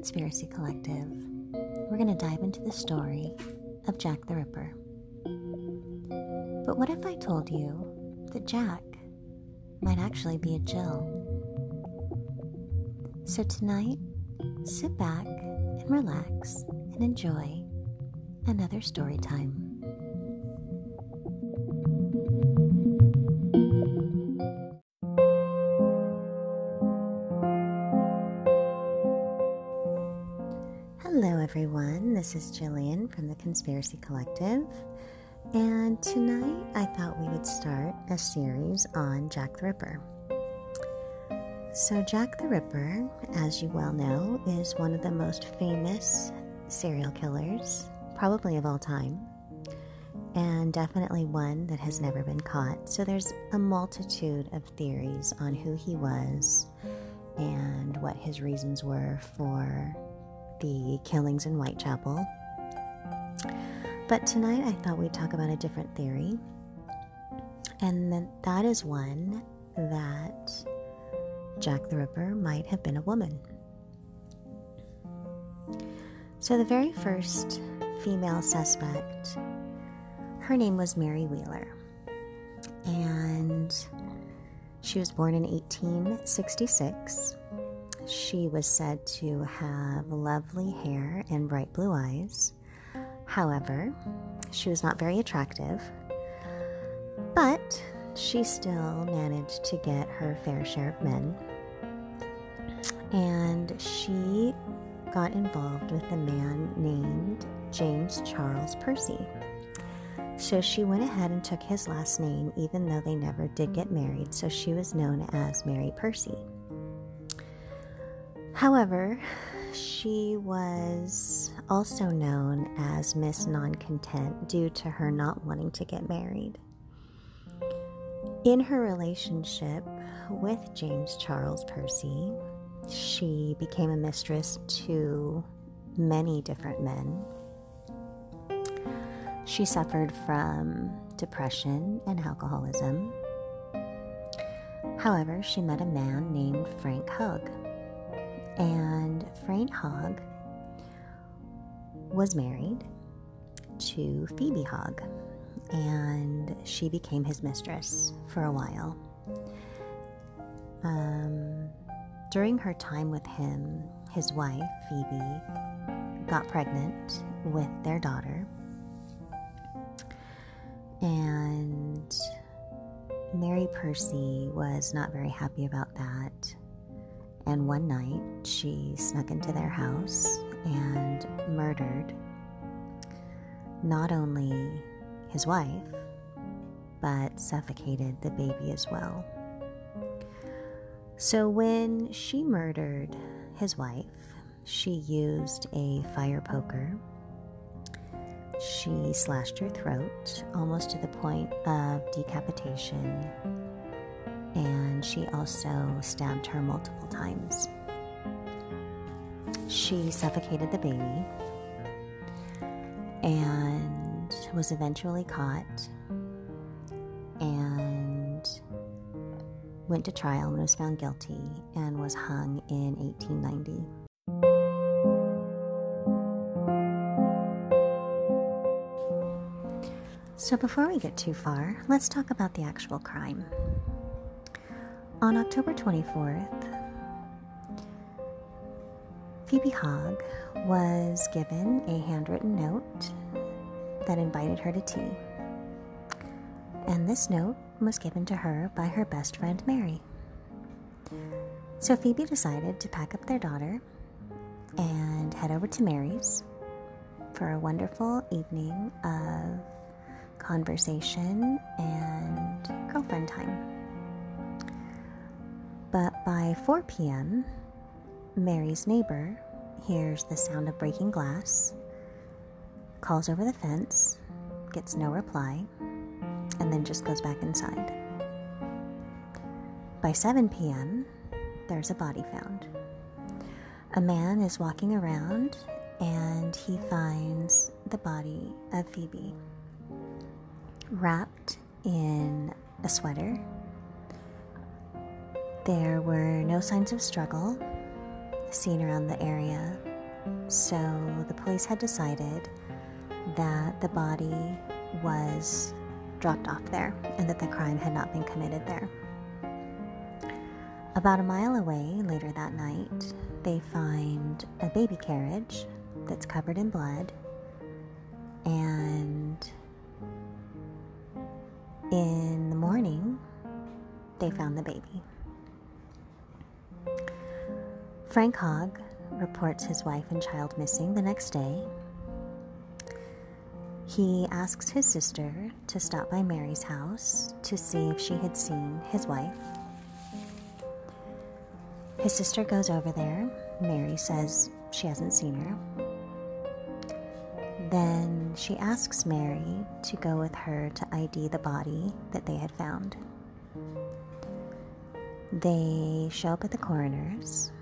Conspiracy Collective, we're going to dive into the story of Jack the Ripper. But what if I told you that Jack might actually be a Jill? So tonight, sit back and relax and enjoy another story time. Everyone. This is Jillian from the Conspiracy Collective. And tonight I thought we would start a series on Jack the Ripper. So, Jack the Ripper, as you well know, is one of the most famous serial killers, probably of all time, and definitely one that has never been caught. So, there's a multitude of theories on who he was and what his reasons were for the killings in Whitechapel. But tonight I thought we'd talk about a different theory, and that is one that Jack the Ripper might have been a woman. So, the very first female suspect, her name was Mary Wheeler, and she was born in 1866. She was said to have lovely hair and bright blue eyes. However, she was not very attractive, but she still managed to get her fair share of men. And she got involved with a man named James Charles Pearcy. So she went ahead and took his last name, even though they never did get married, so she was known as Mary Pearcy. However, she was also known as Miss Non-Content due to her not wanting to get married. In her relationship with James Charles Pearcy, she became a mistress to many different men. She suffered from depression and alcoholism. However, she met a man named Frank Hogg. And Frank Hogg was married to Phoebe Hogg, and she became his mistress for a while. Um, during her time with him, his wife, Phoebe, got pregnant with their daughter. And Mary Pearcy was not very happy about that. And one night, she snuck into their house and murdered not only his wife, but suffocated the baby as well. So when she murdered his wife, she used a fire poker. She slashed her throat almost to the point of decapitation, and she also stabbed her multiple times. She suffocated the baby and was eventually caught and went to trial and was found guilty and was hung in 1890. So, before we get too far, let's talk about the actual crime. On October 24th, Phoebe Hogg was given a handwritten note that invited her to tea. And this note was given to her by her best friend Mary. So Phoebe decided to pack up their daughter and head over to Mary's for a wonderful evening of conversation and girlfriend time. But by 4 p.m., Mary's neighbor hears the sound of breaking glass, calls over the fence, gets no reply, and then just goes back inside. By 7 p.m., there's a body found. A man is walking around and he finds the body of Phoebe wrapped in a sweater. There were no signs of struggle seen around the area So the police had decided that the body was dropped off there and that the crime had not been committed there. About a mile away later that night, they find a baby carriage that's covered in blood and in the morning they found the baby. Frank Hogg reports his wife and child missing the next day. He asks his sister to stop by Mary's house to see if she had seen his wife. His sister goes over there. Mary says she hasn't seen her. Then she asks Mary to go with her to ID the body that they had found. They show up at the coroner's.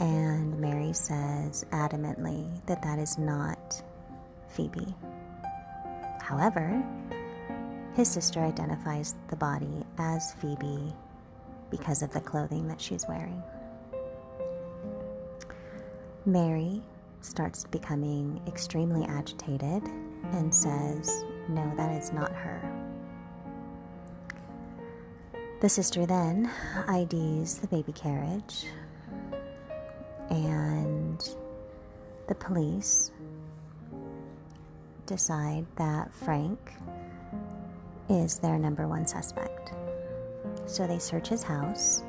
And Mary says adamantly that that is not Phoebe. However, his sister identifies the body as Phoebe because of the clothing that she's wearing. Mary starts becoming extremely agitated and says, No, that is not her. The sister then IDs the baby carriage, and the police decide that Frank is their number one suspect. So they search his house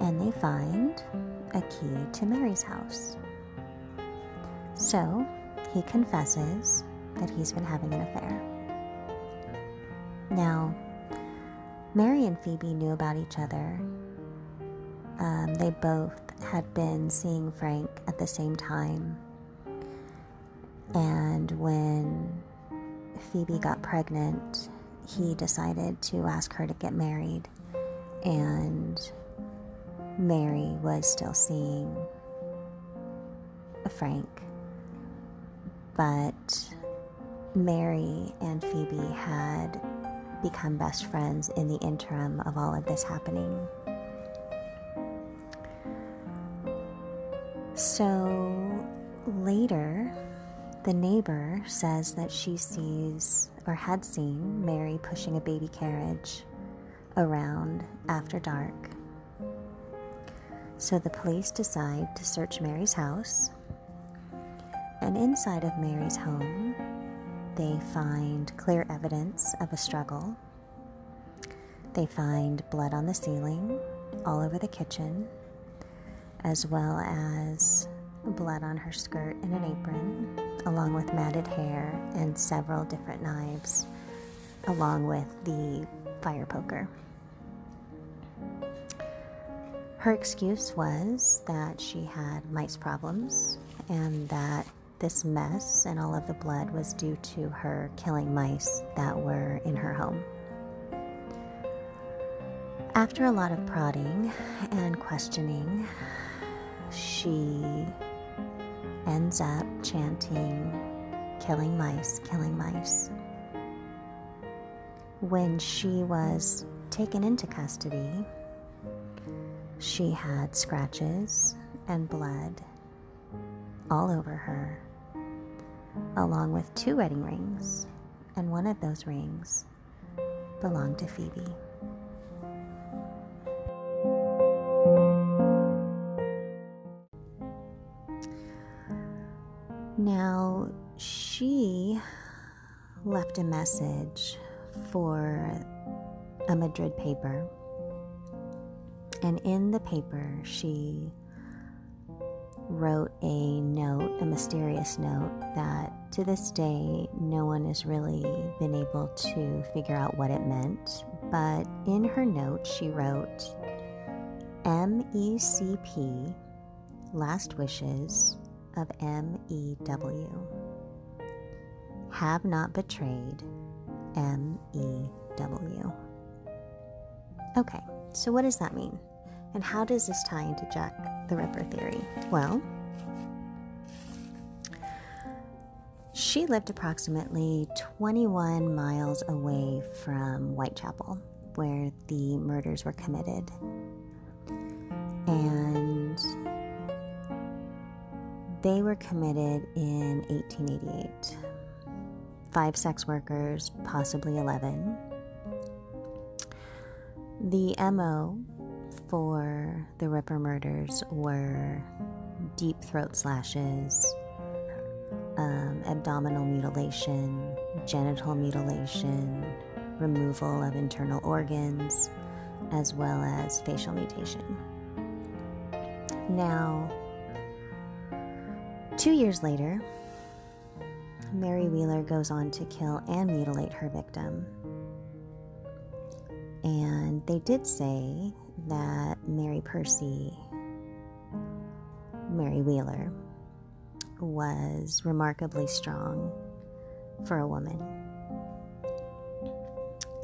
and they find a key to Mary's house. So he confesses that he's been having an affair. Now, Mary and Phoebe knew about each other. Um, they both had been seeing Frank at the same time. And when Phoebe got pregnant, he decided to ask her to get married. And Mary was still seeing Frank. But Mary and Phoebe had become best friends in the interim of all of this happening. So later, the neighbor says that she sees or had seen Mary pushing a baby carriage around after dark. So the police decide to search Mary's house. And inside of Mary's home, they find clear evidence of a struggle. They find blood on the ceiling, all over the kitchen, as well as blood on her skirt and an apron, along with matted hair and several different knives, along with the fire poker. Her excuse was that she had mice problems and that this mess and all of the blood was due to her killing mice that were in her home. After a lot of prodding and questioning, she ends up chanting, killing mice, killing mice. When she was taken into custody, she had scratches and blood all over her, along with two wedding rings, and one of those rings belonged to Phoebe. Now, she left a message for a Madrid paper. And in the paper, she wrote a note, a mysterious note, that to this day no one has really been able to figure out what it meant. But in her note, she wrote MECP, Last Wishes, of MEW. Have not betrayed MEW. Okay, so what does that mean? And how does this tie into Jack the Ripper theory? Well, she lived approximately 21 miles away from Whitechapel, where the murders were committed. And they were committed in 1888. Five sex workers, possibly 11. The MO for the Ripper murders were deep throat slashes, um, abdominal mutilation, genital mutilation, removal of internal organs, as well as facial mutation. Now, two years later, Mary Wheeler goes on to kill and mutilate her victim. And they did say that Mary Pearcy, Mary Wheeler, was remarkably strong for a woman.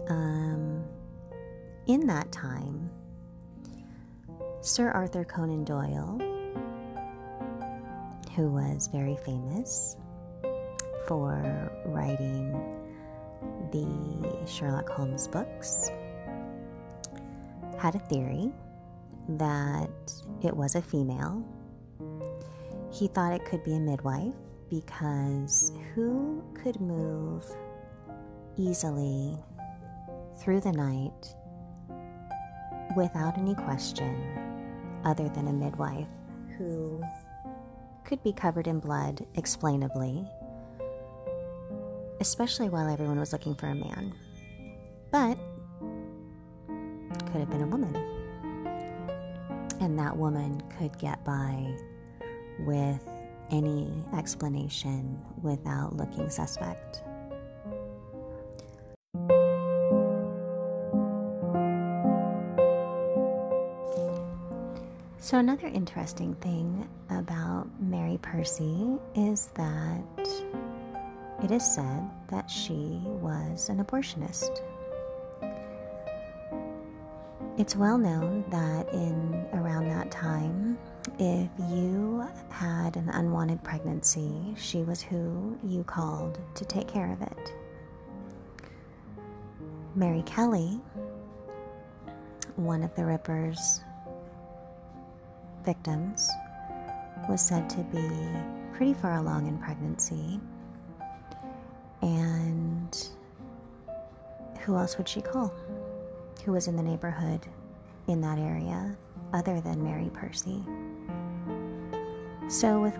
Um, in that time, Sir Arthur Conan Doyle, who was very famous for writing the Sherlock Holmes books, had a theory that it was a female. He thought it could be a midwife because who could move easily through the night without any question other than a midwife who could be covered in blood, explainably, especially while everyone was looking for a man. But could have been a woman. And that woman could get by with any explanation without looking suspect. So, another interesting thing about Mary Pearcy is that it is said that she was an abortionist. It's well known that in around that time, if you had an unwanted pregnancy, she was who you called to take care of it. Mary Kelly, one of the Ripper's victims, was said to be pretty far along in pregnancy. And who else would she call? Who was in the neighborhood in that area other than Mary Pearcy? So, with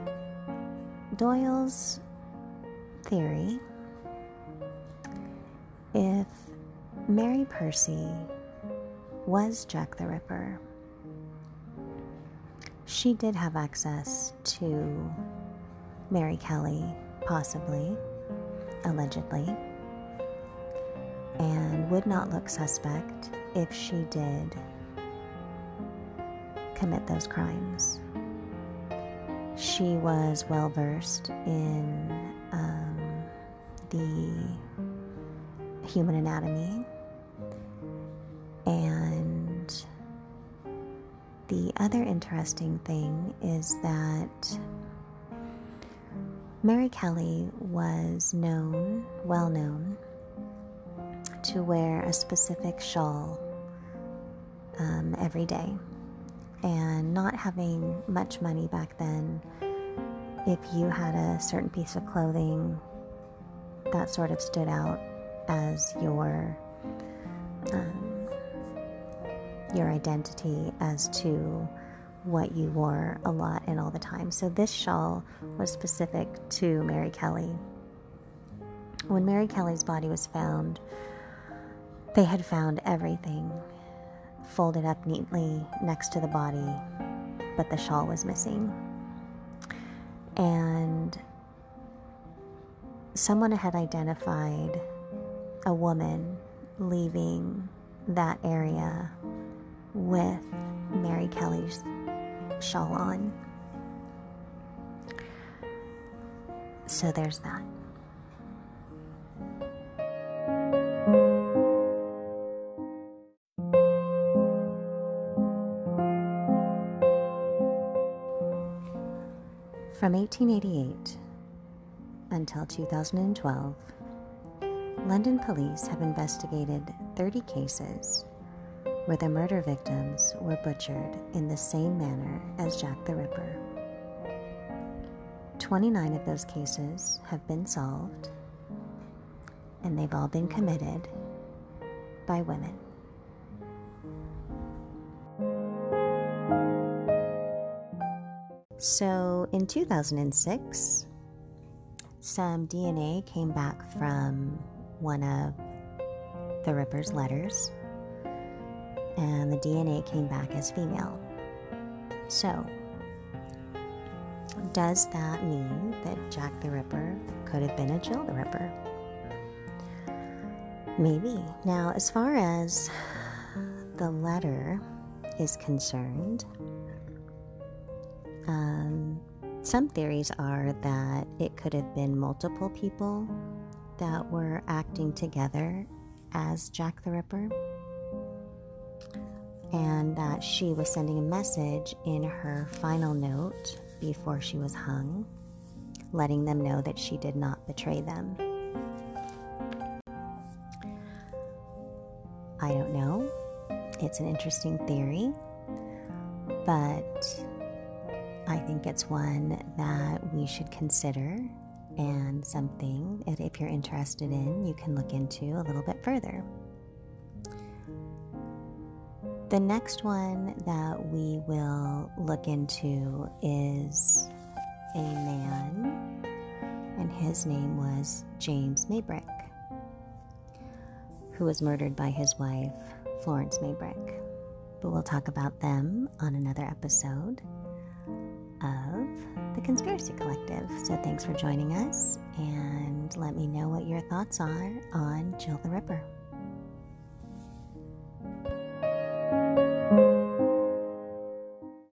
Doyle's theory, if Mary Pearcy was Jack the Ripper, she did have access to Mary Kelly, possibly, allegedly, and would not look suspect if she did commit those crimes. She was well versed in um, the human anatomy interesting thing is that Mary Kelly was known, well known, to wear a specific shawl um, every day. And not having much money back then, if you had a certain piece of clothing that sort of stood out as your um, your identity as to what you wore a lot and all the time. So this shawl was specific to Mary Kelly. When Mary Kelly's body was found, they had found everything folded up neatly next to the body, but the shawl was missing. And someone had identified a woman leaving that area with Mary Kelly's shawl on. So there's that. From 1888 until 2012, London police have investigated 30 cases where the murder victims were butchered in the same manner as Jack the Ripper. 29 of those cases have been solved, and they've all been committed by women. So in 2006, some DNA came back from one of the Ripper's letters, and the DNA came back as female. So, does that mean that Jack the Ripper could have been a Jill the Ripper? Maybe. Now, as far as the letter is concerned, um, some theories are that it could have been multiple people that were acting together as Jack the Ripper, and that she was sending a message in her final note before she was hung, letting them know that she did not betray them. I don't know. It's an interesting theory, but I think it's one that we should consider and something that if you're interested in, you can look into a little bit further. The next one that we will look into is a man, and his name was James Maybrick, who was murdered by his wife, Florence Maybrick. But we'll talk about them on another episode of the Conspiracy Collective. So thanks for joining us, and let me know what your thoughts are on Jill the Ripper.